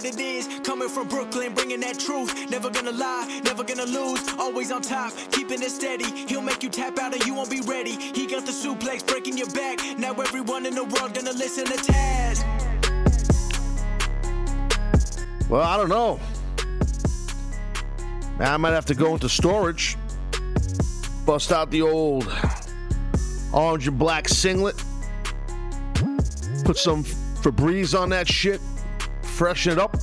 what it is. Coming from Brooklyn, bringing that truth. Never gonna lie, never gonna lose. Always on top, keeping it steady. He'll make you tap out and you won't be ready. He got the suplex breaking your back. Now everyone in the world gonna listen to Taz. Well, I don't know. I might have to go into storage, bust out the old orange and black singlet, put some Febreze on that shit, freshen it up,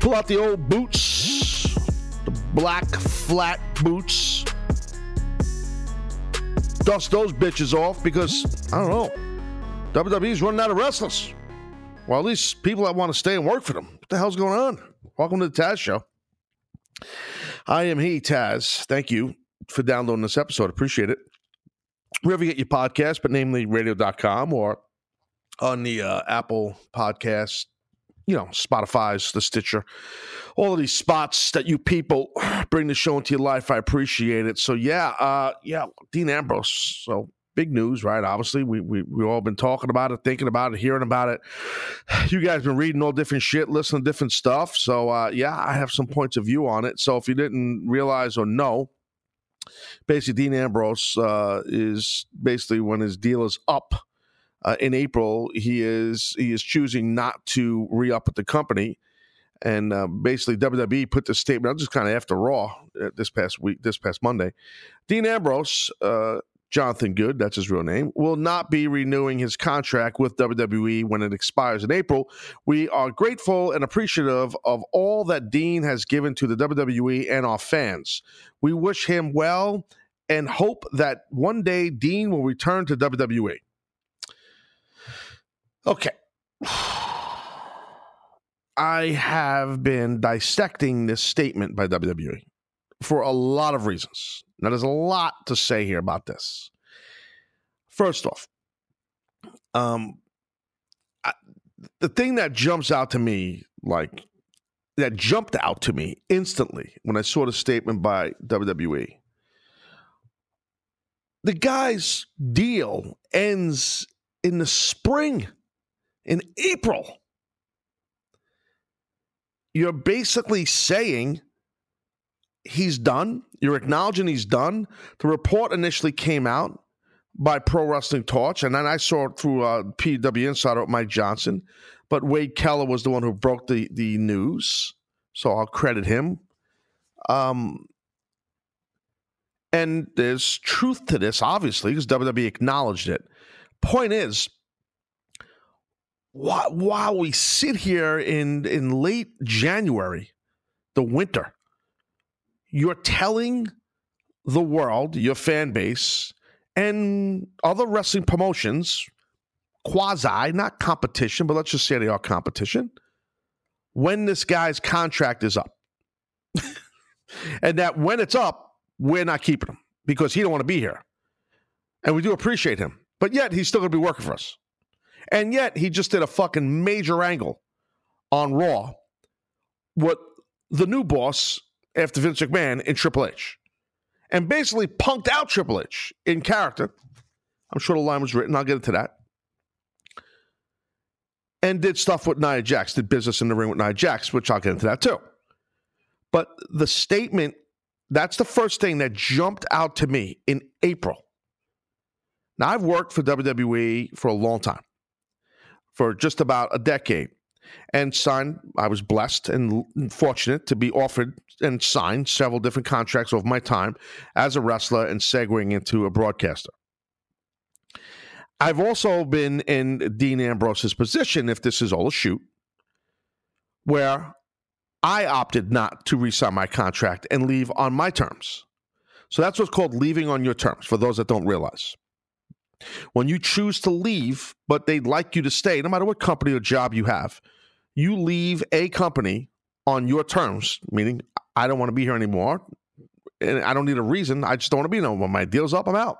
pull out the old boots, the black flat boots, dust those bitches off because I don't know. WWE's running out of wrestlers. Well, at least people that want to stay and work for them. What the hell's going on? Welcome to the Taz Show. I am he, Taz. Thank you for downloading this episode. Appreciate it. Wherever you get your podcast, but namely radio.com or on the uh, Apple podcast, you know, Spotify's, the Stitcher, all of these spots that you people bring the show into your life. I appreciate it. So, yeah, uh, yeah, Dean Ambrose. So, big news, right? Obviously, we we we all been talking about it, thinking about it, hearing about it. You guys been reading all different shit, listening to different stuff. So uh, yeah, I have some points of view on it. So if you didn't realize or know, basically Dean Ambrose uh, is basically when his deal is up. Uh, in April, he is he is choosing not to re up with the company, and uh, basically WWE put this statement out just kind of after Raw uh, this past week, this past Monday. Dean Ambrose uh, Jonathan Good, that's his real name, will not be renewing his contract with WWE when it expires in April. We are grateful and appreciative of all that Dean has given to the WWE and our fans. We wish him well and hope that one day Dean will return to WWE. Okay. I have been dissecting this statement by WWE for a lot of reasons. Now, there's a lot to say here about this. First off, um, I, the thing that jumps out to me, like that jumped out to me instantly when I saw the statement by WWE. The guy's deal ends in the spring, in April. You're basically saying he's done. You're acknowledging he's done. The report initially came out by Pro Wrestling Torch, and then I saw it through uh, PW Insider with Mike Johnson. But Wade Keller was the one who broke the the news, so I'll credit him. Um, and there's truth to this, obviously, because WWE acknowledged it. Point is, while, while we sit here in in late January, the winter, you're telling the world, your fan base, and other wrestling promotions, quasi, not competition, but let's just say they are competition, when this guy's contract is up. and that when it's up, we're not keeping him because he don't want to be here. And we do appreciate him. But yet he's still going to be working for us. And yet he just did a fucking major angle on Raw. What the new boss after Vince McMahon in Triple H. And basically punked out Triple H in character. I'm sure the line was written. I'll get into that. And did stuff with Nia Jax, did business in the ring with Nia Jax, which I'll get into that too. But the statement, that's the first thing that jumped out to me in April. Now, I've worked for WWE for a long time, for just about a decade and signed. I was blessed and fortunate to be offered and signed several different contracts over my time as a wrestler and segueing into a broadcaster. I've also been in Dean Ambrose's position, if this is all a shoot, where I opted not to resign my contract and leave on my terms. So that's what's called leaving on your terms, for those that don't realize. When you choose to leave, but they'd like you to stay, no matter what company or job you have, you leave a company on your terms, meaning I don't want to be here anymore. And I don't need a reason. I just don't want to be no more. My deal's up, I'm out.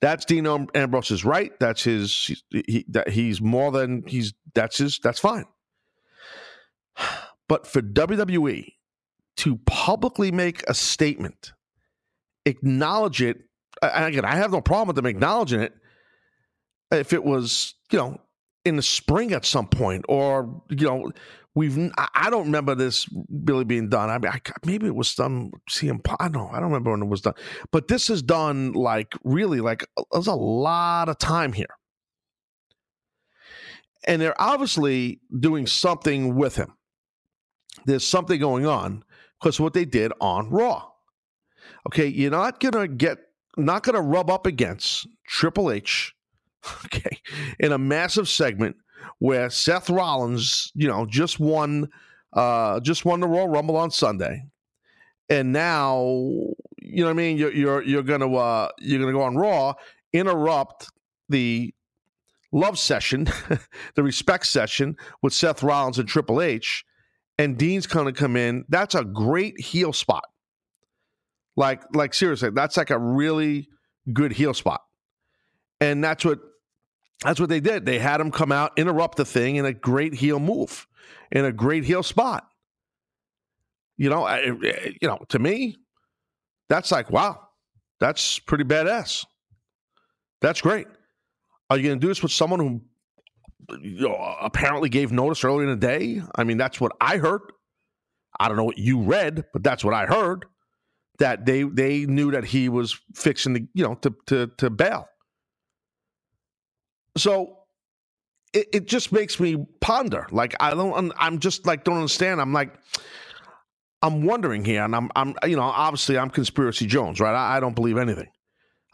That's Dean Ambrose's right. That's his. He, that he's more than he's. That's his. That's fine. But for WWE to publicly make a statement, acknowledge it, and again, I have no problem with them acknowledging it. If it was, you know, in the spring at some point, or you know, we've I don't remember this really being done. I mean, I, maybe it was done CM. I don't know. I don't remember when it was done, but this is done like really like there's a lot of time here, and they're obviously doing something with him. There's something going on because what they did on Raw. Okay, you're not gonna get, not gonna rub up against Triple H. Okay, in a massive segment where Seth Rollins, you know, just won uh just won the Royal Rumble on Sunday. And now, you know what I mean, you're you're you're gonna uh you're gonna go on Raw, interrupt the love session, the respect session with Seth Rollins and Triple H, and Dean's gonna come in. That's a great heel spot. Like, like seriously, that's like a really good heel spot. And that's what that's what they did. They had him come out, interrupt the thing in a great heel move, in a great heel spot. You know, I, eh, eh, you know, to me, that's like wow, that's pretty badass. That's great. Are you going to do this with someone who you know, apparently gave notice earlier in the day? I mean, that's what I heard. I don't know what you read, but that's what I heard. That they they knew that he was fixing the you know to to to bail. So it, it just makes me ponder. Like I don't, I'm just like don't understand. I'm like, I'm wondering here, and I'm, I'm, you know, obviously I'm conspiracy Jones, right? I, I don't believe anything.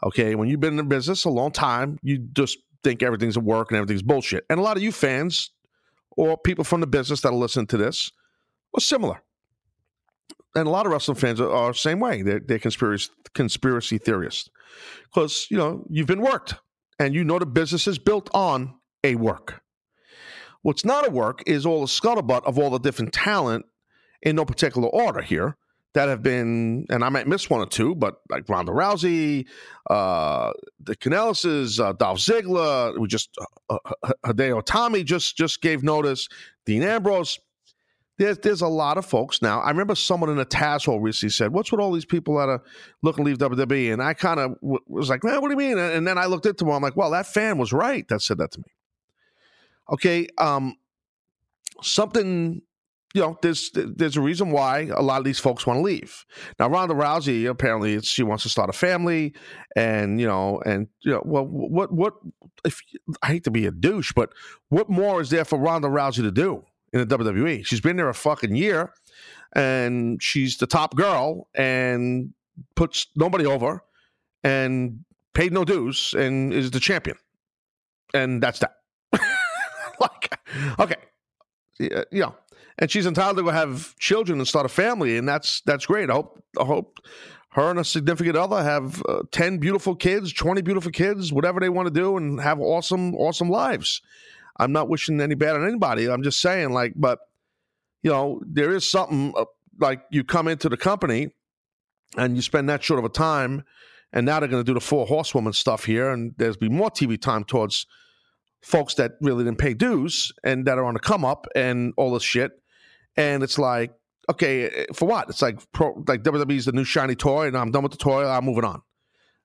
Okay, when you've been in the business a long time, you just think everything's a work and everything's bullshit. And a lot of you fans or people from the business that'll listen to this are similar. And a lot of wrestling fans are, the same way. They're, they're conspiracy conspiracy theorists because you know you've been worked and you know the business is built on a work. What's not a work is all the scuttlebutt of all the different talent in no particular order here that have been, and I might miss one or two, but like Ronda Rousey, uh, the Canellises, uh, Dolph Ziggler, we just uh, uh, Hideo Itami just just gave notice, Dean Ambrose there's there's a lot of folks now. I remember someone in a task hole recently said, "What's with all these people that are looking to leave WWE?" And I kind of w- was like, "Man, what do you mean?" And then I looked into it. I'm like, "Well, that fan was right that said that to me." Okay, um, something you know, there's there's a reason why a lot of these folks want to leave. Now, Ronda Rousey apparently she wants to start a family, and you know, and you know, well, what what if I hate to be a douche, but what more is there for Ronda Rousey to do? In the WWE. She's been there a fucking year, and she's the top girl, and puts nobody over, and paid no dues, and is the champion, and that's that. like, okay, yeah, you know, and she's entitled to go have children and start a family, and that's that's great. I hope I hope her and a significant other have uh, 10 beautiful kids 20 beautiful kids whatever they want to do and have awesome awesome lives I'm not wishing any bad on anybody. I'm just saying, like, but you know, there is something uh, like you come into the company and you spend that short of a time, and now they're going to do the four horsewoman stuff here, and there's be more TV time towards folks that really didn't pay dues and that are on the come up and all this shit. And it's like, okay, eh, for what? It's like pro, like WWE's the new shiny toy, and I'm done with the toy. I'm moving on.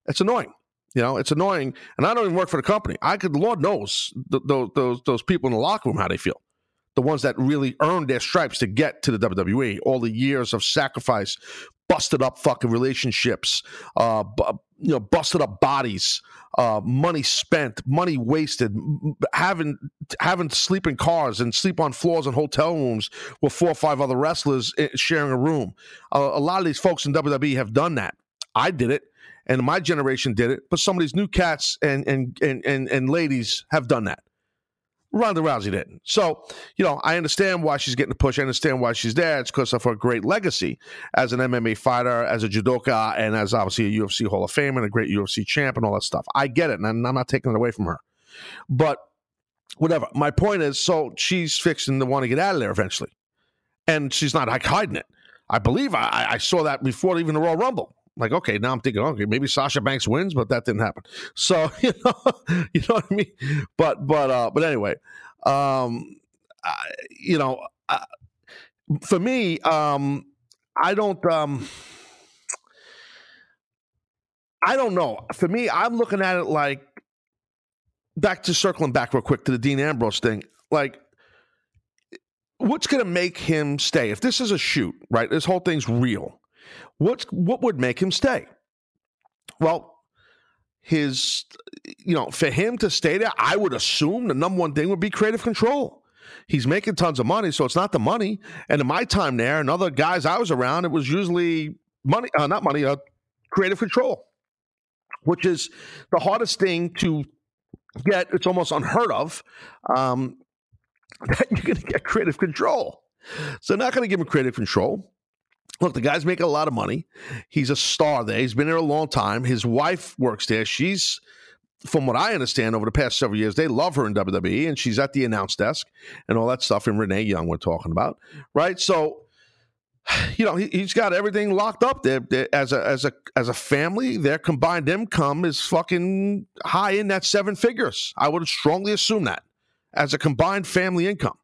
It's annoying. You know, it's annoying, and I don't even work for the company. I could, Lord knows, those those those people in the locker room how they feel. The ones that really earned their stripes to get to the WWE, all the years of sacrifice, busted up fucking relationships, uh, you know, busted up bodies, uh, money spent, money wasted, having having to sleep in cars and sleep on floors in hotel rooms with four or five other wrestlers eh, sharing a room. Uh, a lot of these folks in WWE have done that. I did it and my generation did it, but some of these new cats and and and and, and ladies have done that. Ronda Rousey didn't. So, you know, I understand why she's getting the push. I understand why she's there. It's because of her great legacy as an MMA fighter, as a judoka, and as obviously a UFC Hall of Fame and a great UFC champ and all that stuff. I get it, and I'm not taking it away from her. But whatever. My point is, so she's fixing to want to get out of there eventually. And she's not like hiding it. I believe I, I saw that before even the Royal Rumble Like, okay, now I'm thinking, okay, maybe Sasha Banks wins, but that didn't happen. So, you know, you know what I mean? But, but, uh, but anyway, um, I, you know, uh, for me, um, I don't, um, I don't know. For me, I'm looking at it like back to circling back real quick to the Dean Ambrose thing. Like, what's going to make him stay? If this is a shoot, right? This whole thing's real. What's what would make him stay? Well, his, you know, for him to stay there, I would assume the number one thing would be creative control. He's making tons of money, so it's not the money. And in my time there, and other guys I was around, it was usually money, uh, not money, uh, creative control, which is the hardest thing to get. It's almost unheard of um, that you're going to get creative control. So, not going to give him creative control. Look, the guy's making a lot of money. He's a star there. He's been there a long time. His wife works there. She's, from what I understand, over the past several years, they love her in WWE, and she's at the announce desk and all that stuff. And Renee Young, we're talking about, right? So, you know, he, has got everything locked up there. As a as a as a family, their combined income is fucking high in that seven figures. I would strongly assume that as a combined family income,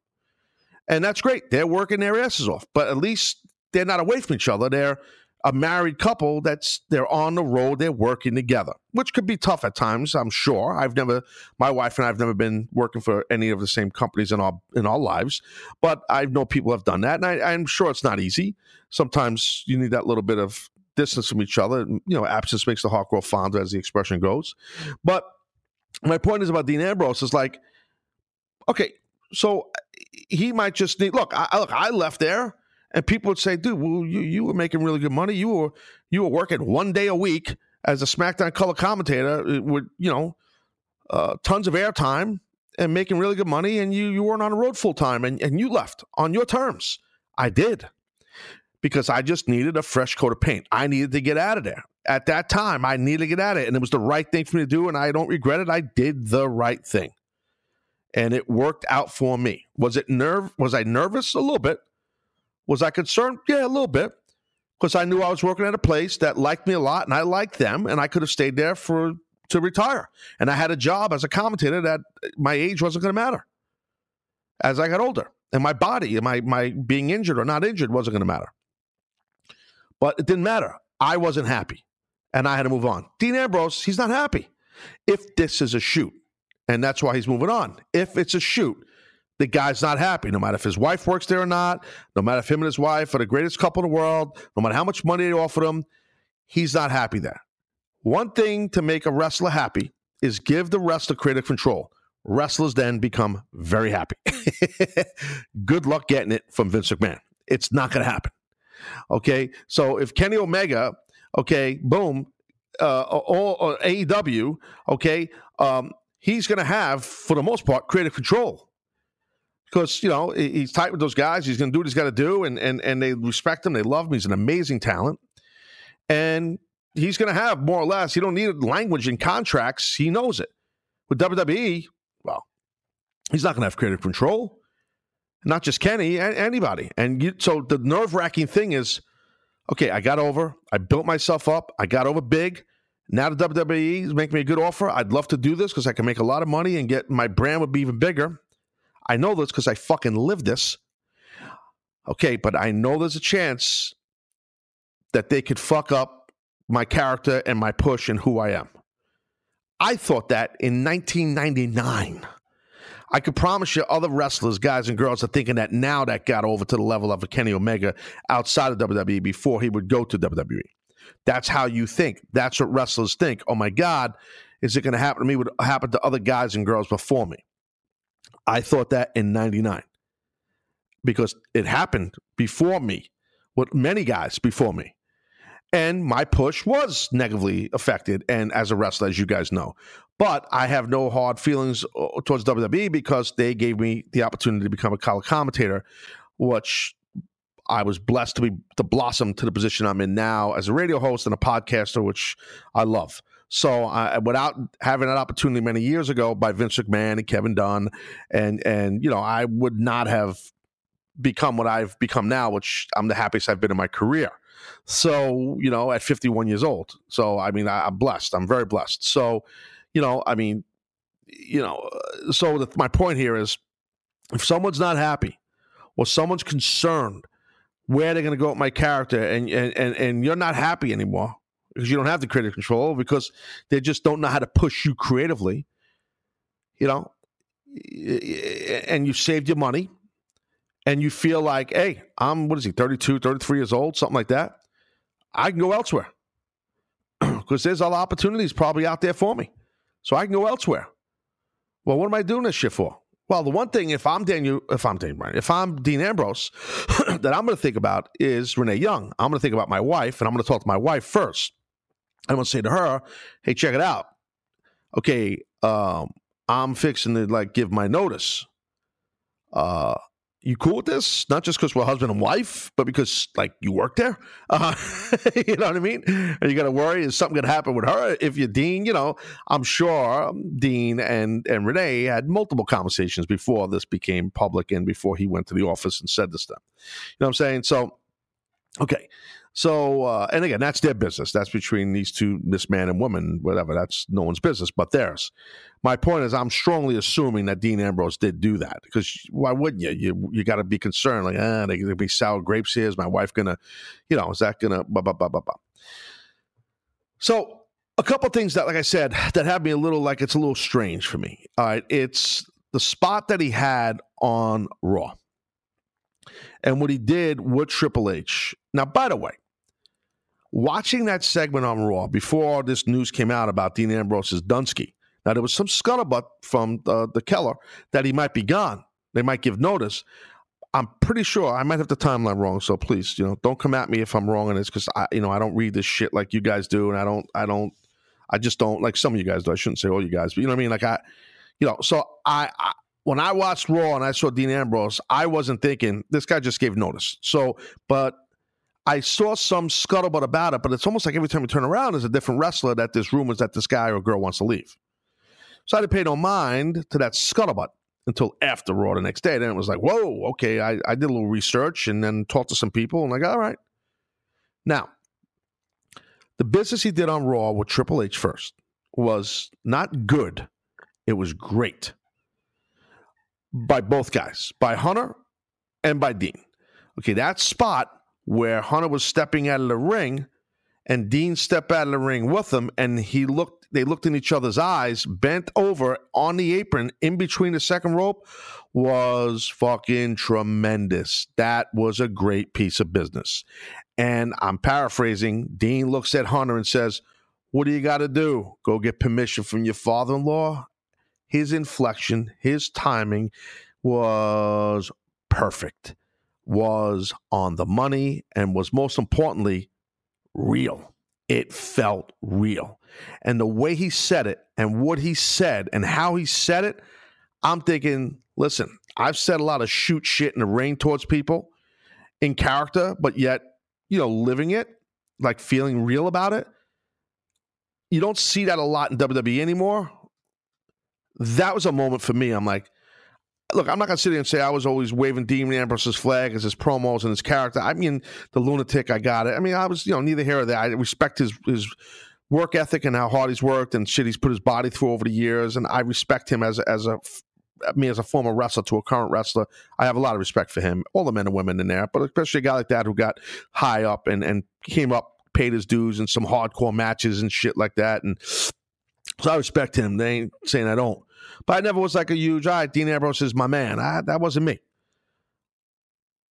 and that's great. They're working their asses off, but at least they're not away from each other. They're a married couple that's they're on the road, they're working together, which could be tough at times, I'm sure. I've never my wife and I've never been working for any of the same companies in our in our lives, but I know people have done that, and I, I'm sure it's not easy. Sometimes you need that little bit of distance from each other. You know, absence makes the heart grow fonder, as the expression goes. But my point is about Dean Ambrose is like, okay, so he might just need. Look, I, look, I left there and people would say, "Dude, well, you you were making really good money. You were you were working one day a week as a SmackDown color commentator uh, with you know uh, tons of airtime and making really good money, and you you weren't on the road full time, and and you left on your terms. I did because I just needed a fresh coat of paint. I needed to get out of there. At that time, I needed to get out of it, and it was the right thing for me to do, and I don't regret it. I did the right thing, and it worked out for me. Was it nerve? Was I nervous a little bit? Was I concerned? Yeah, a little bit, because I knew I was working at a place that liked me a lot, and I liked them, and I could have stayed there for to retire. And I had a job as a commentator that uh, my age wasn't going to matter as I got older, and my body, and my my being injured or not injured wasn't going to matter. But it didn't matter. I wasn't happy, and I had to move on. Dean Ambrose, he's not happy. If this is a shoot, and that's why he's moving on. If it's a shoot, the guy's not happy, no matter if his wife works there or not, no matter if him and his wife are the greatest couple in the world, no matter how much money they offer him, he's not happy there. One thing to make a wrestler happy is give the wrestler creative control. Wrestlers then become very happy. Good luck getting it from Vince McMahon. It's not going to happen. Okay. So if Kenny Omega, okay, boom, uh, all, all AEW, okay, um, he's going to have, for the most part, creative control because you know he's tight with those guys. He's going to do what he's got to do, and and and they respect him. They love him. He's an amazing talent, and he's going to have more or less. He don't need language in contracts. He knows it. With WWE, well, he's not going to have creative control. Not just Kenny, anybody. And you, so the nerve wracking thing is, okay, I got over. I built myself up. I got over big. Now the WWE is making me a good offer. I'd love to do this because I can make a lot of money and get my brand would be even bigger. I know this because I fucking live this. Okay, but I know there's a chance that they could fuck up my character and my push and who I am. I thought that in 1999. I could promise you other wrestlers, guys and girls, are thinking that now that got over to the level of a Kenny Omega outside of WWE before he would go to WWE. That's how you think. That's what wrestlers think. Oh my God, is it going to happen to me? Would happen to other guys and girls before me? I thought that in 99 because it happened before me with many guys before me. And my push was negatively affected, and as a wrestler, as you guys know. But I have no hard feelings uh, towards WWE because they gave me the opportunity to become a color commentator, which I was blessed to be to blossom to the position I'm in now as a radio host and a podcaster, which I love. So uh, without having that opportunity many years ago by Vince McMahon and Kevin Dunn, and and you know I would not have become what I've become now, which I'm the happiest I've been in my career. So, you know, at 51 years old. So, I mean, I, I'm blessed. I'm very blessed. So, you know, I mean, you know, uh, so the, my point here is if someone's not happy or someone's concerned where they're going to go with my character and, and, and, and you're not happy anymore because you don't have the creative control because they just don't know how to push you creatively, you know, and you saved your money and you feel like, hey, I'm, what is he, 32, 33 years old, something like that. I can go elsewhere because there's other opportunities probably out there for me. So I can go elsewhere. Well, what am I doing this shit for? Well, the one thing, if I'm Daniel, if I'm Daniel Bryan, if I'm Dean Ambrose, that I'm going to think about is Renee Young. I'm going to think about my wife, and I'm going to talk to my wife first. I'm to say to her, "Hey, check it out. Okay, um, I'm fixing to like give my notice. Uh, you cool with this? Not just because we're husband and wife, but because like you work there. Uh, you know what I mean? Are you gonna worry is something to happen with her if you're Dean. You know, I'm sure Dean and and Renee had multiple conversations before this became public and before he went to the office and said this stuff. You know what I'm saying? So, okay. So, uh, and again, that's their business. That's between these two, this man and woman, whatever. That's no one's business but theirs. My point is, I'm strongly assuming that Dean Ambrose did do that because why wouldn't you? You you got to be concerned, like, ah, gonna be sour grapes here. Is my wife gonna, you know, is that gonna blah blah blah blah blah. So, a couple things that, like I said, that have me a little like it's a little strange for me. All right, it's the spot that he had on Raw and what he did with Triple H. Now, by the way, watching that segment on Raw before all this news came out about Dean Ambrose's Dunsky. Now there was some scuttlebutt from uh, the Keller that he might be gone. They might give notice. I'm pretty sure I might have the timeline wrong, so please, you know, don't come at me if I'm wrong on this because I, you know, I don't read this shit like you guys do, and I don't, I don't, I just don't like some of you guys do. I shouldn't say all you guys, but you know what I mean. Like I, you know, so I, I when I watched Raw and I saw Dean Ambrose, I wasn't thinking this guy just gave notice. So, but I saw some scuttlebutt about it, but it's almost like every time you turn around, there's a different wrestler that there's rumors that this guy or girl wants to leave. So I didn't pay no mind to that scuttlebutt until after Raw the next day. Then it was like, whoa, okay. I, I did a little research and then talked to some people and like, all right. Now, the business he did on Raw with Triple H first was not good. It was great by both guys, by Hunter and by Dean. Okay, that spot where Hunter was stepping out of the ring and Dean stepped out of the ring with him and he looked they looked in each other's eyes, bent over on the apron in between the second rope was fucking tremendous. That was a great piece of business. And I'm paraphrasing, Dean looks at Hunter and says, "What do you got to do? Go get permission from your father-in-law?" His inflection, his timing was perfect was on the money and was most importantly real. It felt real. And the way he said it and what he said and how he said it, I'm thinking, listen, I've said a lot of shoot shit in the ring towards people in character, but yet, you know, living it, like feeling real about it. You don't see that a lot in WWE anymore. That was a moment for me. I'm like, look, I'm not to sit here and say I was always waving Dean Ambrose's flag as his promos and his character. I mean, the lunatic, I got it. I mean, I was, you know, neither here or there. I respect his his work ethic and how hard he's worked and shit he's put his body through over the years, and I respect him as as a me as a former wrestler to a current wrestler. I have a lot of respect for him, all the men and women in there, but especially a guy like that who got high up and and came up, paid his dues in some hardcore matches and shit like that, and so I respect him. They ain't saying I don't. But I never was like a huge, all right, Dean Ambrose is my man. I, that wasn't me.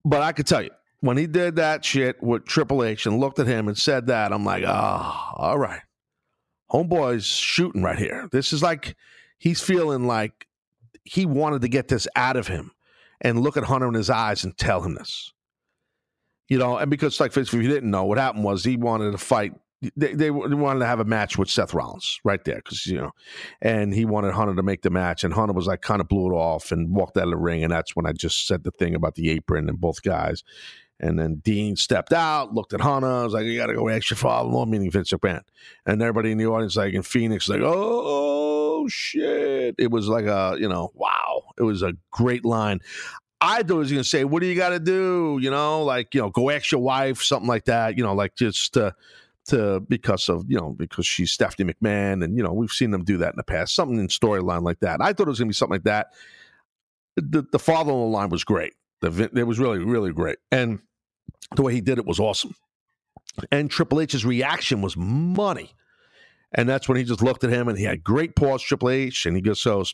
But I could tell you, when he did that shit with Triple H and looked at him and said that, I'm like, ah, oh, all right. Homeboy's shooting right here. This is like he's feeling like he wanted to get this out of him and look at Hunter in his eyes and tell him this. You know, and because like if you didn't know, what happened was he wanted to fight they, they wanted to have a match with Seth Rollins right there because you know, and he wanted Hunter to make the match, and Hunter was like kind of blew it off and walked out of the ring, and that's when I just said the thing about the apron and both guys, and then Dean stepped out, looked at Hunter, was like, "You got to go extra father-in-law," meaning Vince McMahon, and everybody in the audience, like in Phoenix, like, "Oh shit!" It was like a you know, wow, it was a great line. I thought he was going to say, "What do you got to do?" You know, like you know, go ask your wife, something like that. You know, like just to, to because of you know because she's Stephanie McMahon, and you know we've seen them do that in the past. Something in storyline like that. I thought it was going to be something like that. The the father on the line was great. The it was really really great, and the way he did it was awesome. And Triple H's reaction was money. And that's when he just looked at him and he had great pause, Triple H, and he just goes,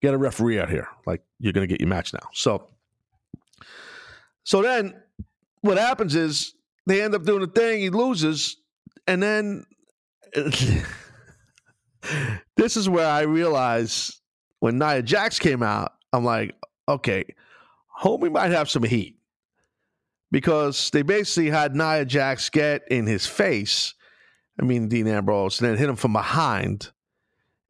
get a referee out here. Like, you're going to get your match now. So, so then what happens is they end up doing the thing, he loses, and then this is where I realize when Nia Jax came out, I'm like, okay, homie might have some heat because they basically had Nia Jax get in his face. I mean, Dean Ambrose, and then hit him from behind.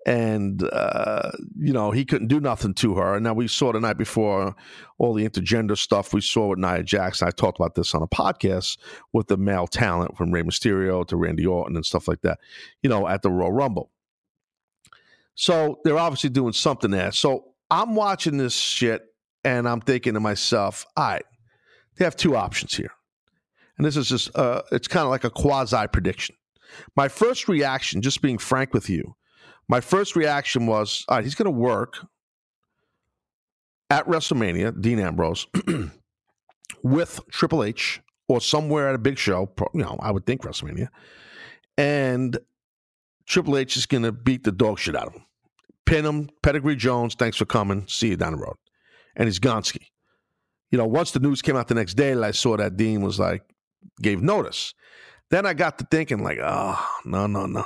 And, uh, you know, he couldn't do nothing to her. And now we saw the night before all the intergender stuff we saw with Nia Jackson. I talked about this on a podcast with the male talent from Rey Mysterio to Randy Orton and stuff like that, you know, at the Royal Rumble. So they're obviously doing something there. So I'm watching this shit and I'm thinking to myself, all right, they have two options here. And this is just, uh, it's kind of like a quasi prediction. My first reaction, just being frank with you, my first reaction was, all right, he's going to work at WrestleMania, Dean Ambrose, with Triple H or somewhere at a big show, you know, I would think WrestleMania. And Triple H is going to beat the dog shit out of him. Pin him, Pedigree Jones, thanks for coming. See you down the road. And he's Gonski you know, once the news came out the next day, I saw that Dean was like, gave notice. Then I got to thinking, like, oh, no, no, no.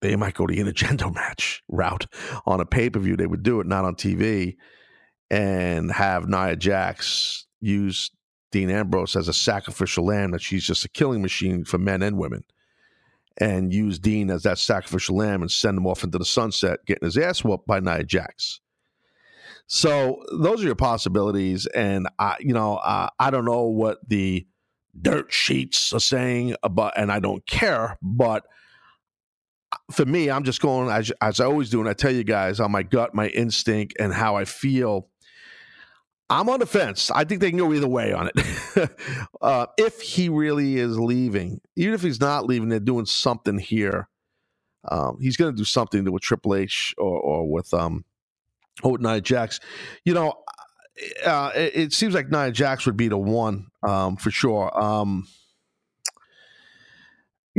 They might go the intergender match route on a pay per view. They would do it, not on TV, and have Nia Jax use Dean Ambrose as a sacrificial lamb, that she's just a killing machine for men and women, and use Dean as that sacrificial lamb and send him off into the sunset, getting his ass whooped by Nia Jax. So those are your possibilities, and I, you know, uh, I don't know what the dirt sheets are saying about, and I don't care. But for me, I'm just going as as I always do, and I tell you guys on my gut, my instinct, and how I feel. I'm on the fence. I think they can go either way on it. uh, if he really is leaving, even if he's not leaving, they're doing something here. Um, he's going to do something with Triple H or, or with um, Oh, Nia Jax. You know, uh, it, it, seems like Nia Jax would be the one um, for sure. Um,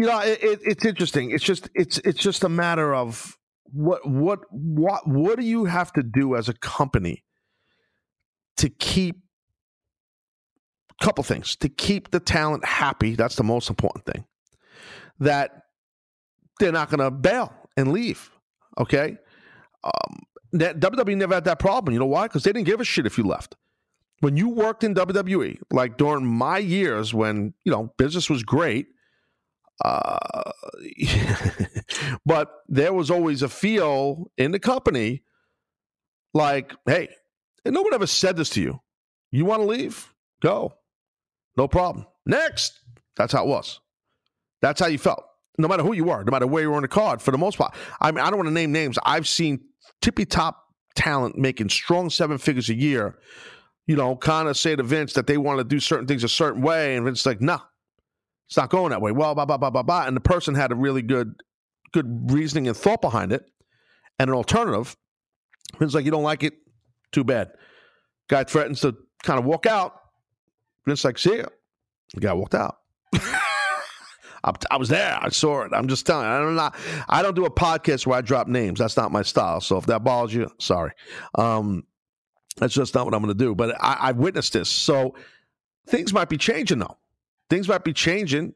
you know, it, it, it's interesting. It's just it's it's just a matter of what what what what do you have to do as a company to keep a couple things to keep the talent happy. That's the most important thing. That they're not going to bail and leave. Okay. Um, that WWE never had that problem. You know why? Because they didn't give a shit if you left. When you worked in WWE, like during my years when you know business was great, uh, but there was always a feel in the company like, hey, and no one ever said this to you. You want to leave? Go. No problem. Next. That's how it was. That's how you felt. No matter who you were, no matter where you were on the card, for the most part. I mean, I don't want to name names. I've seen tippy top talent making strong seven figures a year, you know, kind of say to Vince that they want to do certain things a certain way, and Vince's like, nah, it's not going that way. Well, blah blah blah blah blah, and the person had a really good, good reasoning and thought behind it, and an alternative. Vince's like, you don't like it, too bad. Guy threatens to kind of walk out. Vince's like, see ya. The guy walked out. I was there. I saw it. I'm just telling you. I don't know. I don't do a podcast where I drop names. That's not my style. So if that bothers you, sorry. Um, that's just not what I'm going to do. But I, I've witnessed this. So things might be changing though. Things might be changing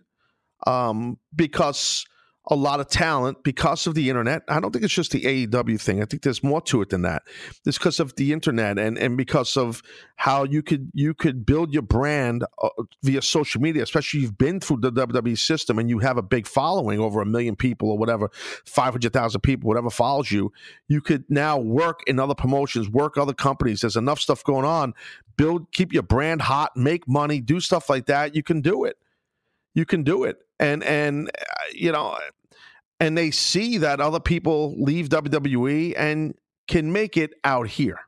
um, because a lot of talent because of the internet. I don't think it's just the AEW thing. I think there's more to it than that. It's because of the internet and and because of how you could you could build your brand uh, via social media, especially you've been through the WWE system and you have a big following, over a million people or whatever, five hundred thousand people, whatever follows you. You could now work in other promotions, work other companies. There's enough stuff going on. Build, keep your brand hot, make money, do stuff like that. You can do it. You can do it and and uh, you know and they see that other people leave WWE and can make it out here.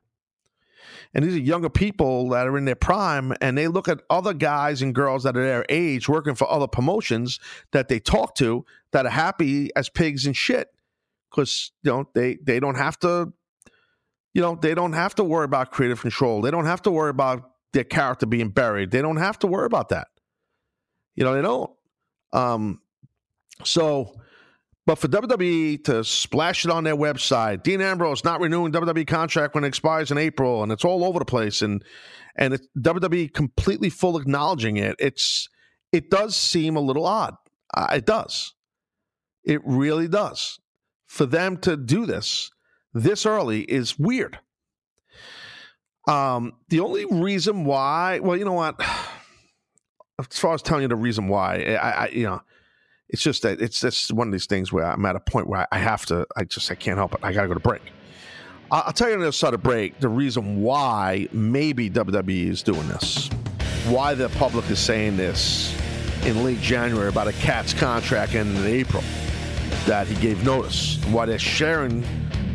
And these are younger people that are in their prime, and they look at other guys and girls that are their age working for other promotions that they talk to that are happy as pigs and shit because you know they they don't have to, you know, they don't have to worry about creative control. They don't have to worry about their character being buried. They don't have to worry about that. You know, they don't. Um, so but for WWE to splash it on their website, Dean Ambrose not renewing WWE contract when it expires in April, and it's all over the place, and and it, WWE completely full acknowledging it. It's it does seem a little odd. Uh, it does. It really does. For them to do this this early is weird. Um, the only reason why, well, you know what? As far as telling you the reason why, eh, I, I you know it's just that it's just one of these things where I'm at a point where I have to. I just I can't help it. I got to go to break. I'll tell you on the other side of break the reason why maybe WWE is doing this, why the public is saying this in late January about a cat's contract ending in April, that he gave notice, why they're sharing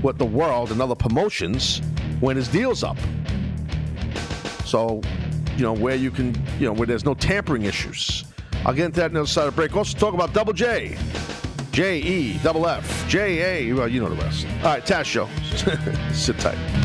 with the world and other promotions when his deal's up. So, you know, where you can, you know, where there's no tampering issues I'll get into that on the other side of the break. Also, talk about Double J. J E double F J A. Well, you know the rest. All right, Taz Show. Sit tight.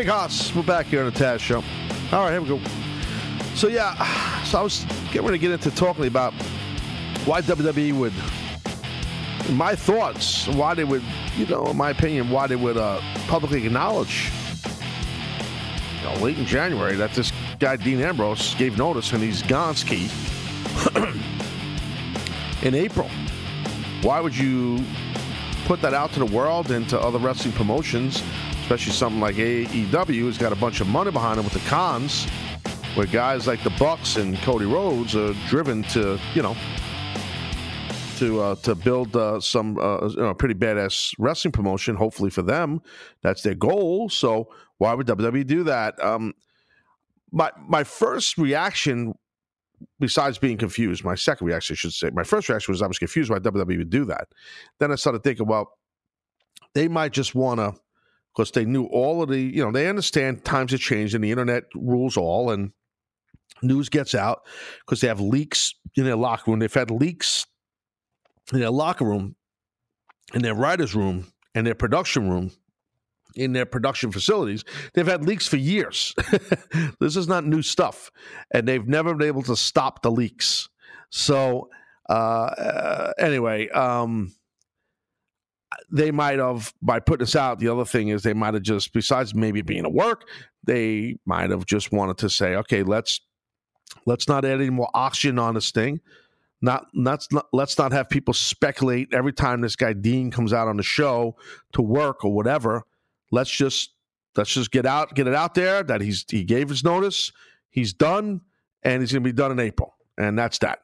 Big Hoss. We're back here on the Taz Show. All right, here we go. So, yeah, so I was getting ready to get into talking about why WWE would, my thoughts, why they would, you know, in my opinion, why they would uh, publicly acknowledge, you know, late in January that this guy, Dean Ambrose, gave notice and he's Gonski in April. Why would you put that out to the world and to other wrestling promotions? Especially something like AEW who's got a bunch of money behind them with the Khans, where guys like the Bucks and Cody Rhodes are driven to, you know, to uh, to build uh, some uh, you know, pretty badass wrestling promotion. Hopefully for them, that's their goal. So why would WWE do that? Um, my my first reaction, besides being confused, my second reaction, I should say, my first reaction was I was confused why WWE would do that. Then I started thinking, well, they might just want to because they knew all of the, you know, they understand times have changed and the internet rules all and news gets out because they have leaks in their locker room. They've had leaks in their locker room, in their writer's room, and their production room, in their production facilities. They've had leaks for years. this is not new stuff. And they've never been able to stop the leaks. So, uh, uh anyway, um, they might have by putting this out the other thing is they might have just besides maybe being at work they might have just wanted to say okay let's let's not add any more oxygen on this thing. Not not let's not have people speculate every time this guy dean comes out on the show to work or whatever. Let's just let's just get out get it out there that he's he gave his notice he's done and he's going to be done in april. And that's that.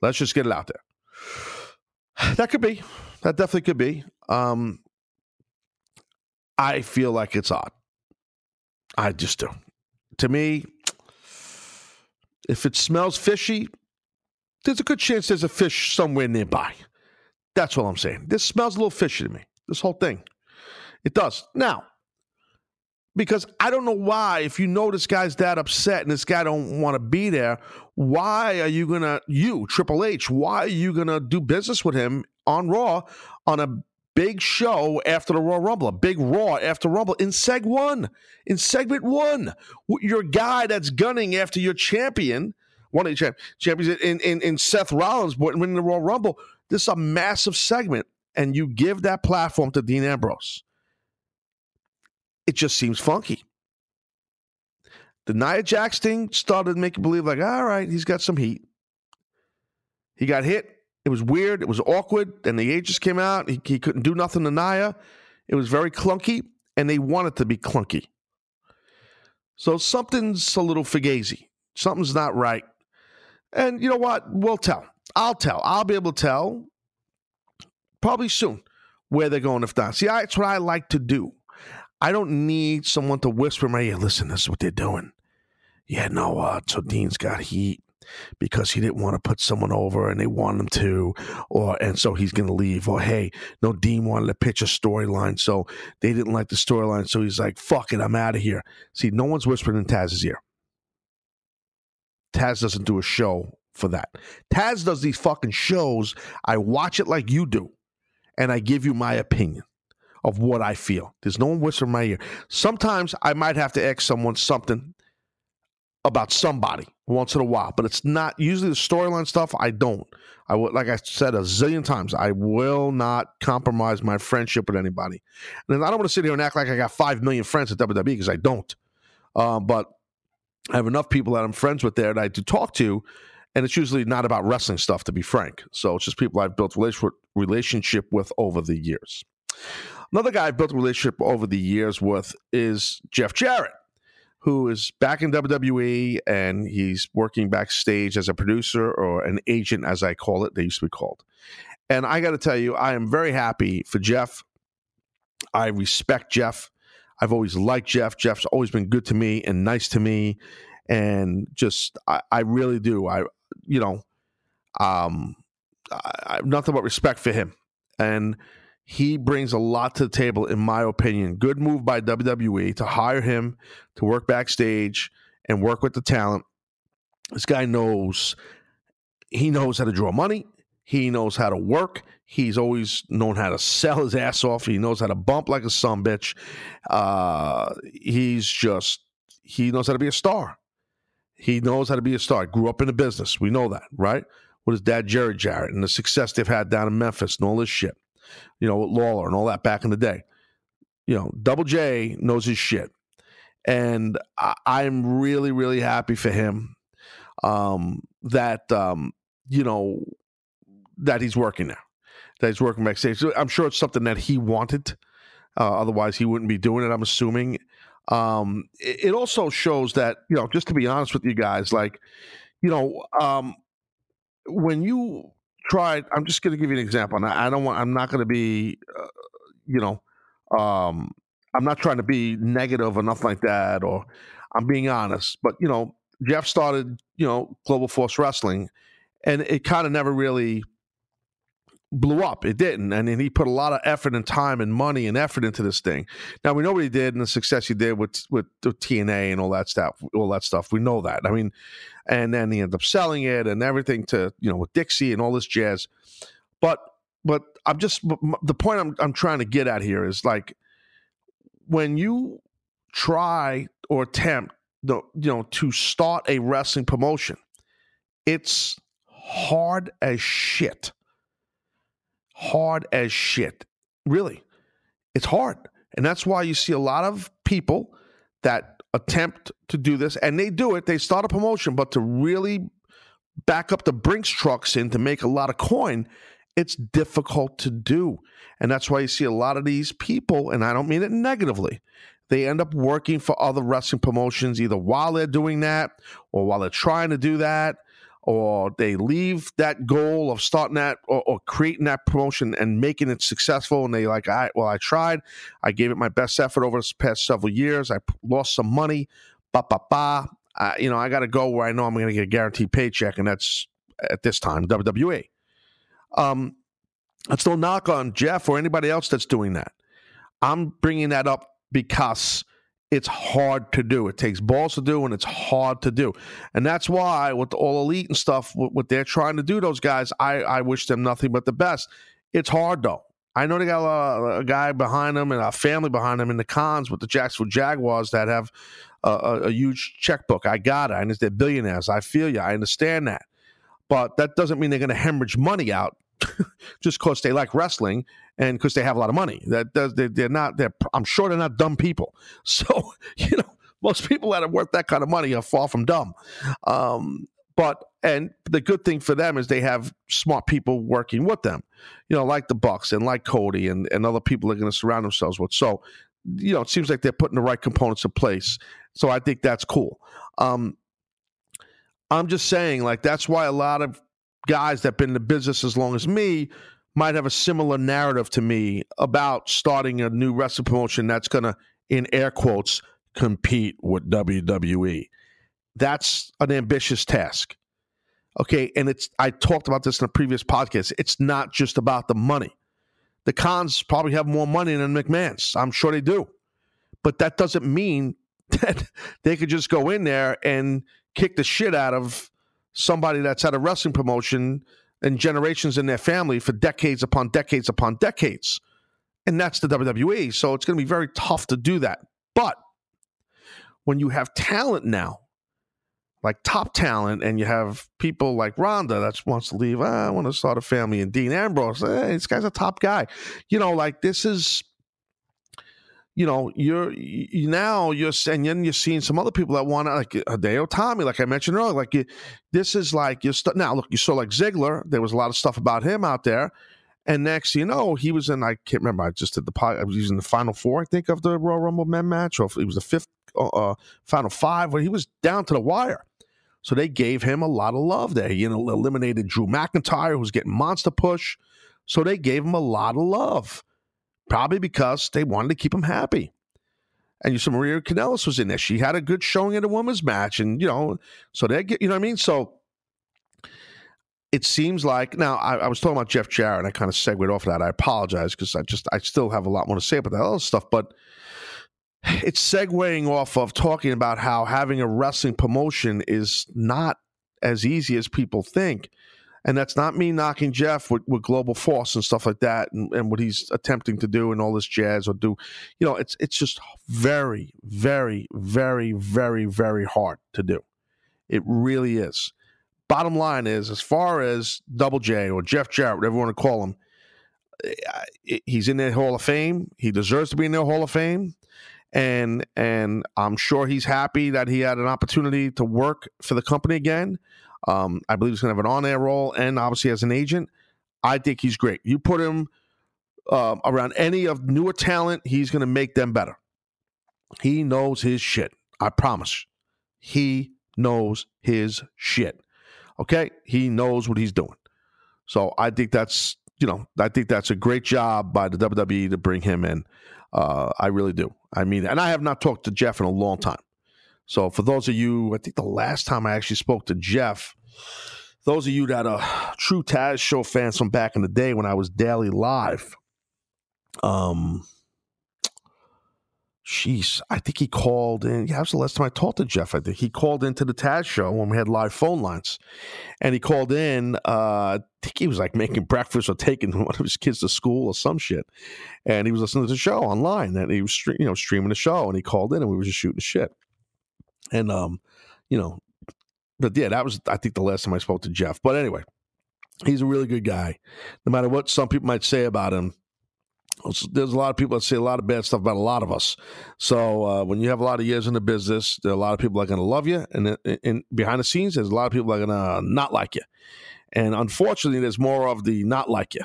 Let's just get it out there. That could be that definitely could be. Um, I feel like it's odd. I just do. To me, if it smells fishy, there's a good chance there's a fish somewhere nearby. That's all I'm saying. This smells a little fishy to me. This whole thing. It does. Now, because I don't know why, if you know this guy's that upset and this guy don't want to be there, why are you gonna you Triple H? Why are you gonna do business with him on Raw on a big show after the Royal Rumble, a big Raw after Rumble in Seg One, in segment one. Your guy that's gunning after your champion, one of the champions in, in, in Seth Rollins winning the Royal Rumble. This is a massive segment, and you give that platform to Dean Ambrose. It just seems funky. The Nia Jax thing started making believe like, all right, he's got some heat. He got hit it was weird. It was awkward. And the ages came out. He, he couldn't do nothing to Nia. It was very clunky, and they wanted to be clunky. So something's a little fugazi. Something's not right. And you know what? We'll tell. I'll tell. I'll be able to tell probably soon where they're going if not. See, that's what I like to do. I don't need someone to whisper in my ear, listen, this is what they're doing. Yeah, no, uh, so Dean's got heat because he didn't want to put someone over and they want him to, or and so he's gonna leave. Or hey, no, Dean wanted to pitch a storyline, so they didn't like the storyline, so he's like, fuck it, I'm out of here. See, no one's whispering in Taz's ear. Taz doesn't do a show for that. Taz does these fucking shows. I watch it like you do, and I give you my opinion of what I feel. There's no one whispering in my ear. Sometimes I might have to ask someone something about somebody once in a while, but it's not usually the storyline stuff. I don't. I would, like I said a zillion times, I will not compromise my friendship with anybody. And I don't want to sit here and act like I got five million friends at WWE because I don't. Um, but I have enough people that I'm friends with there that I do talk to, and it's usually not about wrestling stuff, to be frank. So it's just people I've built relationship with over the years. Another guy I've built a relationship over the years with is Jeff Jarrett who is back in WWE and he's working backstage as a producer or an agent, as I call it. They used to be called. And I got to tell you, I am very happy for Jeff. I respect Jeff. I've always liked Jeff. Jeff's always been good to me and nice to me. And just, I, I really do. I, you know, um, I, I have nothing but respect for him. And, he brings a lot to the table, in my opinion. Good move by WWE to hire him to work backstage and work with the talent. This guy knows he knows how to draw money. He knows how to work. He's always known how to sell his ass off. He knows how to bump like a son bitch. Uh, he's just he knows how to be a star. He knows how to be a star. Grew up in the business. We know that, right? With his dad, Jerry Jarrett, and the success they've had down in Memphis and all this shit you know, Lawler and all that back in the day. You know, Double J knows his shit. And I, am really, really happy for him um, that, um, you know, that he's working now, that he's working backstage. I'm sure it's something that he wanted. Uh, otherwise, he wouldn't be doing it, I'm assuming. Um, it, it, also shows that, you know, just to be honest with you guys, like, you know, um, when you tried. I'm just going to give you an example. I, I don't want. I'm not going to be, uh, you know, um, I'm not trying to be negative or nothing like that. Or I'm being honest. But you know, Jeff started, you know, Global Force Wrestling, and it kind of never really blew up. It didn't. And then he put a lot of effort and time and money and effort into this thing. Now we know what he did and the success he did with with TNA and all that stuff. All that stuff. We know that. I mean, and then he ended up selling it and everything to you know with Dixie and all this jazz. But but I'm just the point I'm I'm trying to get at here is like when you try or attempt the you know to start a wrestling promotion, it's hard as shit hard as shit. Really, it's hard. And that's why you see a lot of people that attempt to do this and they do it. They start a promotion, but to really back up the Brinks trucks in to make a lot of coin, it's difficult to do. And that's why you see a lot of these people, and I don't mean it negatively, they end up working for other wrestling promotions either while they're doing that or while they're trying to do that or they leave that goal of starting that or, or, creating that promotion and making it successful and they like i well i tried. I gave it my best effort over the past several years. I lost some money. Ba ba ba. You know i got to go where i know i'm to get a guaranteed paycheck and that's at this time wwe um that's no knock on jeff or anybody else that's doing that. I'm bringing that up because it's hard to do. It takes balls to do, and it's hard to do. And that's why, with all elite and stuff, what, they're trying to do, those guys, I, I wish them nothing but the best. It's hard though. I know they got a, a guy behind them and a family behind them in the Khans with the Jacksonville Jaguars that have a, a, a huge checkbook. I got it. I understand billionaires. I feel you. I understand that. But that doesn't mean they're going to hemorrhage money out just because they like wrestling and because they have a lot of money. That does they, they're not. They're I'm sure they're not dumb people. So you know, most people that are worth that kind of money are far from dumb. Um, but and the good thing for them is they have smart people working with them. You know, like the Bucks and like Cody and and other people they're going to surround themselves with. So you know, it seems like they're putting the right components in place. So I think that's cool. Um, I'm just saying, like, that's why a lot of guys that have been in the business as long as me might have a similar narrative to me about starting a new wrestling promotion that's going to, in air quotes, compete with WWE. That's an ambitious task. Okay. And it's, I talked about this in a previous podcast. It's not just about the money. The Khans probably have more money than McMahon's. I'm sure they do. But that doesn't mean that they could just go in there and kick the shit out of somebody that's at a wrestling promotion and generations in their family for decades upon decades upon decades. And that's the WWE. So it's going to be very tough to do that. But when you have talent now, like top talent, and you have people like Ronda that wants to leave, ah, I want to start a family, and Dean Ambrose, hey, this guy's a top guy. You know, like this is you know, you're you, now you're and then you're seeing some other people that want to like Hideo Itami, like I mentioned earlier. Like you, this is like you're now look, you saw like Ziggler. There was a lot of stuff about him out there, and next you know he was in. I can't remember. I just did the I was using the final four, I think, of the Royal Rumble men match, or it was the fifth uh, uh, final five, where he was down to the wire. So they gave him a lot of love there. He eliminated Drew McIntyre, who was getting monster push. So they gave him a lot of love probably because they wanted to keep him happy. And you saw Maria Kanellis was in there. She had a good showing in a women's match, and you know, so they get, you know what I mean. So it seems like now I, I was talking about Jeff Jarrett. I kind of segued off of that. I apologize because I just I still have a lot more to say about that other stuff, but it's segueing off of talking about how having a wrestling promotion is not as easy as people think. And that's not me knocking Jeff with, with Global Force and stuff like that and, and what he's attempting to do and all this jazz or do. You know, it's it's just very, very, very, very, very hard to do. It really is. Bottom line is, as far as Double J or Jeff Jarrett, whatever you want to call him, eh, he's in their Hall of Fame. He deserves to be in their Hall of Fame and and I'm sure he's happy that he had an opportunity to work for the company again. Um, I believe he's going to have an on air role and obviously as an agent. I think he's great. You put him uh, around any of newer talent, he's going to make them better. He knows his shit. I promise. He knows his shit. Okay? He knows what he's doing. So I think that's, you know, I think that's a great job by the WWE to bring him in. Uh, I really do. I mean, and I have not talked to Jeff in a long time. So for those of you, I think the last time I actually spoke to Jeff, those of you that are true Taz show fans from back in the day when I was daily live, um, Jeez, I think he called in. Yeah, that was the last time I talked to Jeff. I think he called into the Taz show when we had live phone lines, and he called in. Uh, I think he was like making breakfast or taking one of his kids to school or some shit, and he was listening to the show online, and he was you know streaming the show, and he called in, and we were just shooting shit. And um, you know, but yeah, that was I think the last time I spoke to Jeff. But anyway, he's a really good guy. No matter what some people might say about him, there's a lot of people that say a lot of bad stuff about a lot of us. So uh, when you have a lot of years in the business, there are a lot of people that are going to love you, and, and behind the scenes, there's a lot of people that are going to not like you. And unfortunately, there's more of the not like you.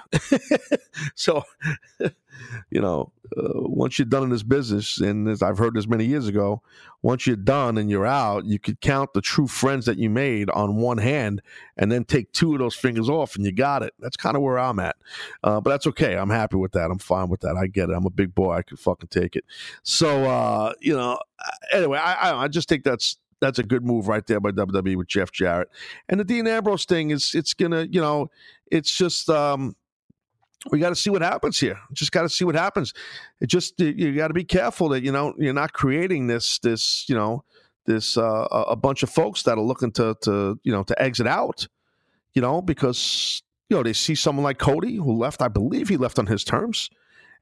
so, you know, uh, once you're done in this business, and as I've heard this many years ago, once you're done and you're out, you could count the true friends that you made on one hand, and then take two of those fingers off, and you got it. That's kind of where I'm at, uh, but that's okay. I'm happy with that. I'm fine with that. I get it. I'm a big boy. I can fucking take it. So, uh, you know, anyway, I, I, I just think that's that's a good move right there by WWE with Jeff Jarrett. And the Dean Ambrose thing is it's gonna, you know, it's just um we got to see what happens here. Just got to see what happens. It just you got to be careful that you know you're not creating this this you know this uh, a bunch of folks that are looking to to you know to exit out, you know, because you know they see someone like Cody who left. I believe he left on his terms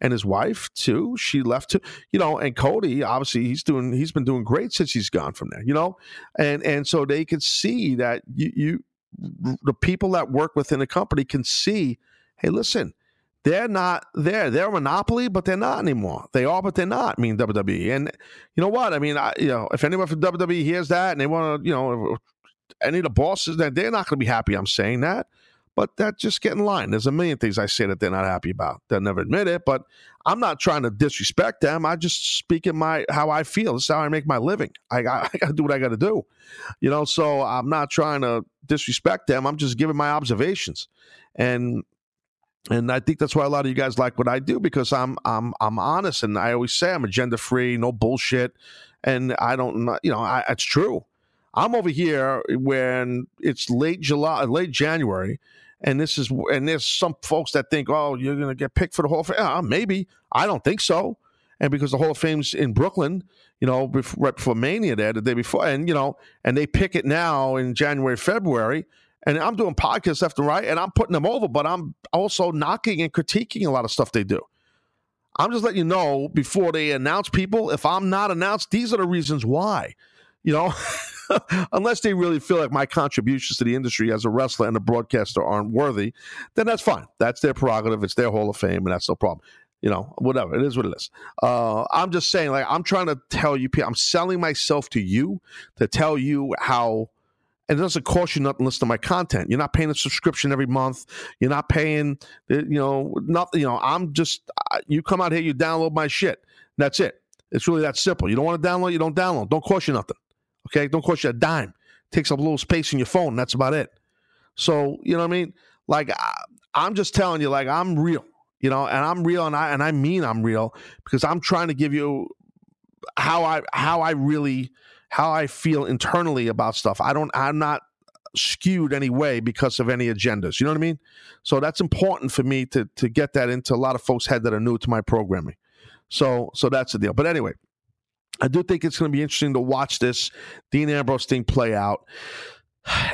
and his wife too. She left too, you know. And Cody, obviously, he's doing he's been doing great since he's gone from there, you know. And and so they can see that you, you the people that work within the company can see, hey, listen, they're not there. They're a monopoly, but they're not anymore. They are, but they're not. I mean, WWE. And you know what? I mean, I, you know, if anyone from WWE hears that and they want to, you know, any of the bosses, that they're not going to be happy. I'm saying that but that just get in line. There's a million things I say that they're not happy about. They'll never admit it, but I'm not trying to disrespect them. I just speak in my how I feel. This is how I make my living. I, I, I got to do what I got to do, you know. So I'm not trying to disrespect them. I'm just giving my observations, and and I think that's why a lot of you guys like what I do because I'm I'm I'm honest, and I always say I'm agenda free, no bullshit, and I don't you know I, it's true. I'm over here when it's late July, late January, and this is and there's some folks that think, oh, you're gonna get picked for the Hall of Fame. Uh, maybe I don't think so, and because the Hall of Fame's in Brooklyn, you know, before, right before Mania there the day before, and you know, and they pick it now in January, February. And I'm doing podcasts left and right, and I'm putting them over, but I'm also knocking and critiquing a lot of stuff they do. I'm just letting you know before they announce people, if I'm not announced, these are the reasons why. You know, unless they really feel like my contributions to the industry as a wrestler and a broadcaster aren't worthy, then that's fine. That's their prerogative. It's their Hall of Fame, and that's no problem. You know, whatever. It is what it is. Uh, I'm just saying, like, I'm trying to tell you, I'm selling myself to you to tell you how and it doesn't cost you nothing listen to my content. You're not paying a subscription every month. You're not paying, you know, nothing. You know, I'm just you come out here, you download my shit. That's it. It's really that simple. You don't want to download, you don't download. Don't cost you nothing. Okay, don't cost you a dime. Takes up a little space in your phone. That's about it. So you know what I mean? Like I, am just telling you, like I'm real. You know, and I'm real, and I and I mean I'm real because I'm trying to give you how I how I really how I feel internally about stuff. I don't. I'm not skewed any way because of any agendas. You know what I mean? So that's important for me to to get that into a lot of folks' head that are new to my programming. So so that's the deal. But anyway, I do think it's going to be interesting to watch this Dean Ambrose thing play out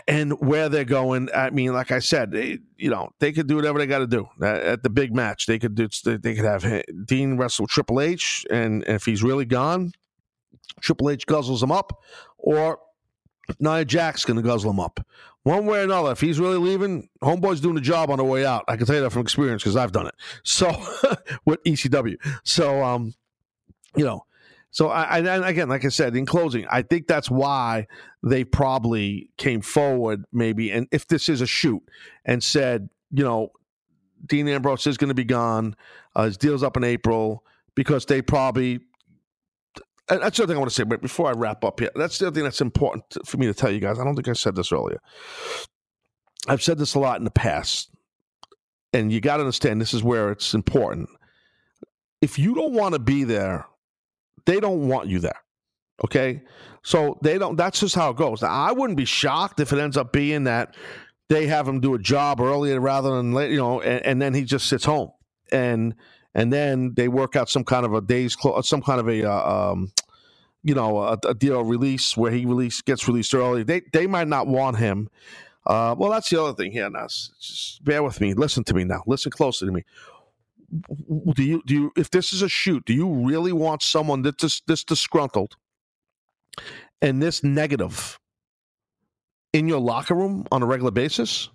and where they're going. I mean, like I said, they, you know, they could do whatever they got to do at the big match. They could do. They could have Dean wrestle Triple H, and, if he's really gone, Triple H guzzles him up, or Nia Jax going to guzzle him up. One way or another, if he's really leaving, Homeboy's doing the job on the way out. I can tell you that from experience because I've done it. So with ECW. So um, you know, so I, and again, like I said, in closing, I think that's why they probably came forward, maybe, and if this is a shoot, and said, you know, Dean Ambrose is going to be gone. Uh, his deal's up in April because they probably. that's the other thing I want to say. But before I wrap up here, that's the other thing that's important for me to tell you guys. I don't think I said this earlier. I've said this a lot in the past, and you got to understand this is where it's important. If you don't want to be there they don't want you there. Okay. So they don't, that's just how it goes. Now, I wouldn't be shocked if it ends up being that they have him do a job earlier rather than you know, and, and then he just sits home and, and then they work out some kind of a day's close, some kind of a, uh, um, you know, a, a, deal release where he release gets released early. They they might not want him. Uh, well, that's the other thing here. Now, just bear with me. Listen to me now. Listen closely to me do you do you if this is a shoot do you really want someone that's this, this disgruntled and this negative in your locker room on a regular basis?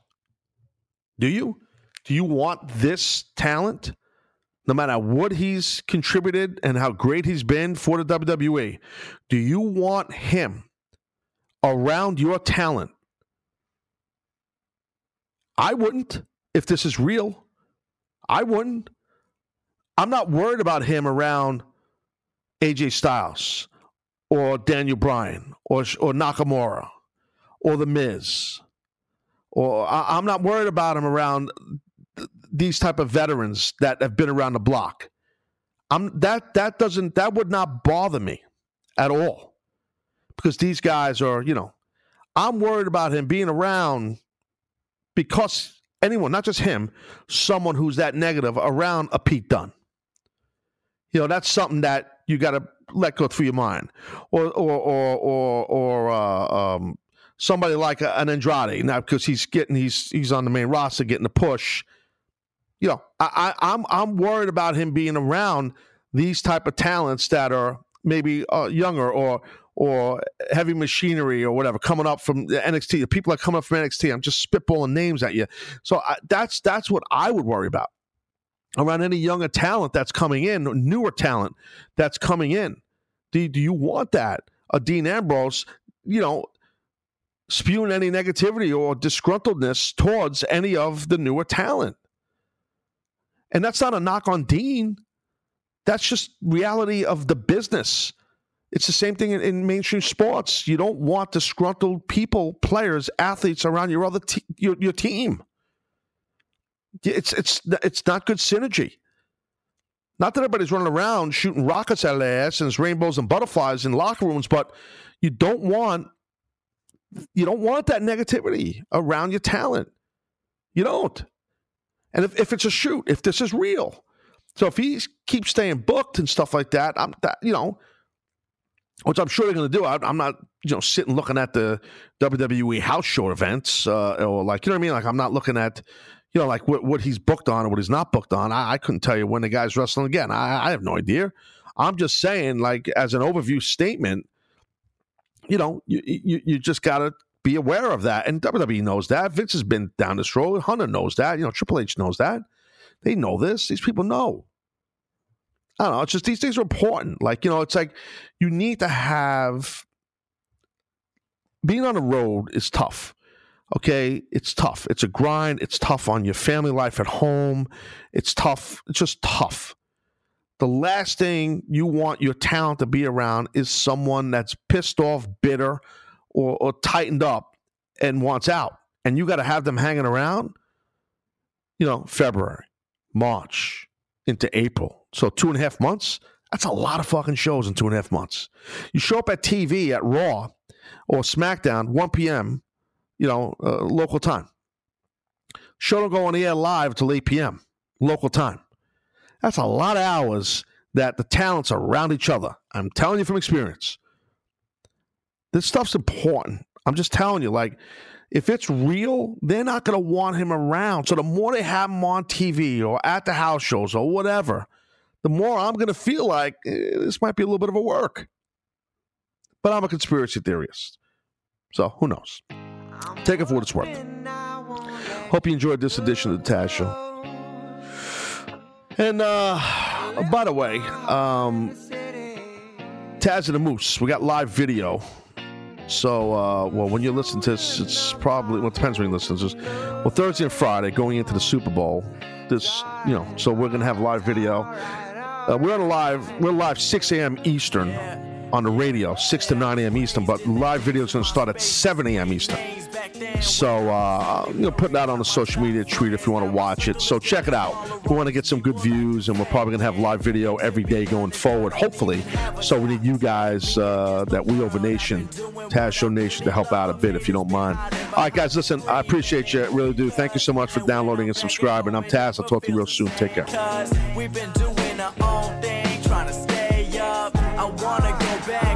Do you? Do you want this talent no matter what he's contributed and how great he's been for the WWE do you want him around your talent? I wouldn't if this is real. I wouldn't I'm not worried about him around AJ Styles or Daniel Bryan or or Nakamura or The Miz. Or I, am not worried about him around these type of veterans that have been around the block. I'm that that doesn't that would not bother me at all because these guys are you know I'm worried about him being around because anyone, not just him, someone who's that negative around a Pete Dunne. You know, that's something that you got to let go through your mind, or or or or, or uh, um, somebody like an Andrade now because he's getting he's he's on the main roster getting the push. You know, I, I I'm I'm worried about him being around these type of talents that are maybe uh, younger or or heavy machinery or whatever coming up from the NXT. The people that come up from NXT. I'm just spitballing names at you. So I, that's that's what I would worry about around any younger talent that's coming in, newer talent that's coming in. Do, do you want that? A Dean Ambrose, you know, spewing any negativity or disgruntledness towards any of the newer talent. And that's not a knock on Dean. That's just reality of the business. It's the same thing in, in mainstream sports. You don't want disgruntled people, players, athletes around your other te- your, your team. It's it's it's not good synergy. Not that everybody's running around shooting rockets out of their ass and there's rainbows and butterflies in locker rooms, but you don't want you don't want that negativity around your talent. You don't. And if, if it's a shoot, if this is real. So if he keeps staying booked and stuff like that, I'm that you know, which I'm sure they're going to do. I, am not you know sitting looking at the WWE house show events uh, or like you know what I mean. Like I'm not looking at you know like what, what he's booked on or what he's not booked on. I, I couldn't tell you when the guy's wrestling again. I, I have no idea. I'm just saying like as an overview statement. You know, you you, you just got to be aware of that. And WWE knows that. Vince has been down this road. Hunter knows that. You know, Triple H knows that. They know this. These people know. I don't know. It's just these things are important. Like, you know, it's like you need to have being on the road is tough. Okay. It's tough. It's a grind. It's tough on your family life at home. It's tough. It's just tough. The last thing you want your talent to be around is someone that's pissed off, bitter, or, or tightened up and wants out. And you got to have them hanging around, you know, February, March, into April. So two and a half months. That's a lot of fucking shows in two and a half months. You show up at TV at Raw or SmackDown, 1 p.m., you know, uh, local time. Show don't go on the air live till 8 p.m., local time. That's a lot of hours that the talents are around each other. I'm telling you from experience. This stuff's important. I'm just telling you, like, if it's real, they're not going to want him around. So the more they have him on TV or at the house shows or whatever, the more I'm going to feel like eh, this might be a little bit of a work. But I'm a conspiracy theorist. So who knows? Take it for what it's worth. Hope you enjoyed this edition of the Taz Show. And uh, by the way, um, Taz and the Moose, we got live video so, uh, well, when you listen to this, it's probably, well, it depends when you listen to this. Well, Thursday and Friday, going into the Super Bowl, this, you know, so we're going to have live video. Uh, we're on live, we're live 6 a.m. Eastern on the radio, 6 to 9 a.m. Eastern, but live video is going to start at 7 a.m. Eastern. So, uh, you know, put that on the social media treat if you want to watch it. So check it out. We want to get some good views, and we're probably going to have live video every day going forward, hopefully. So we need you guys, uh, that We Over Nation, Taz Show Nation, to help out a bit if you don't mind. All right, guys, listen, I appreciate you. really do. Thank you so much for downloading and subscribing. I'm Taz. I'll talk to you real soon. Take care. I wanna go back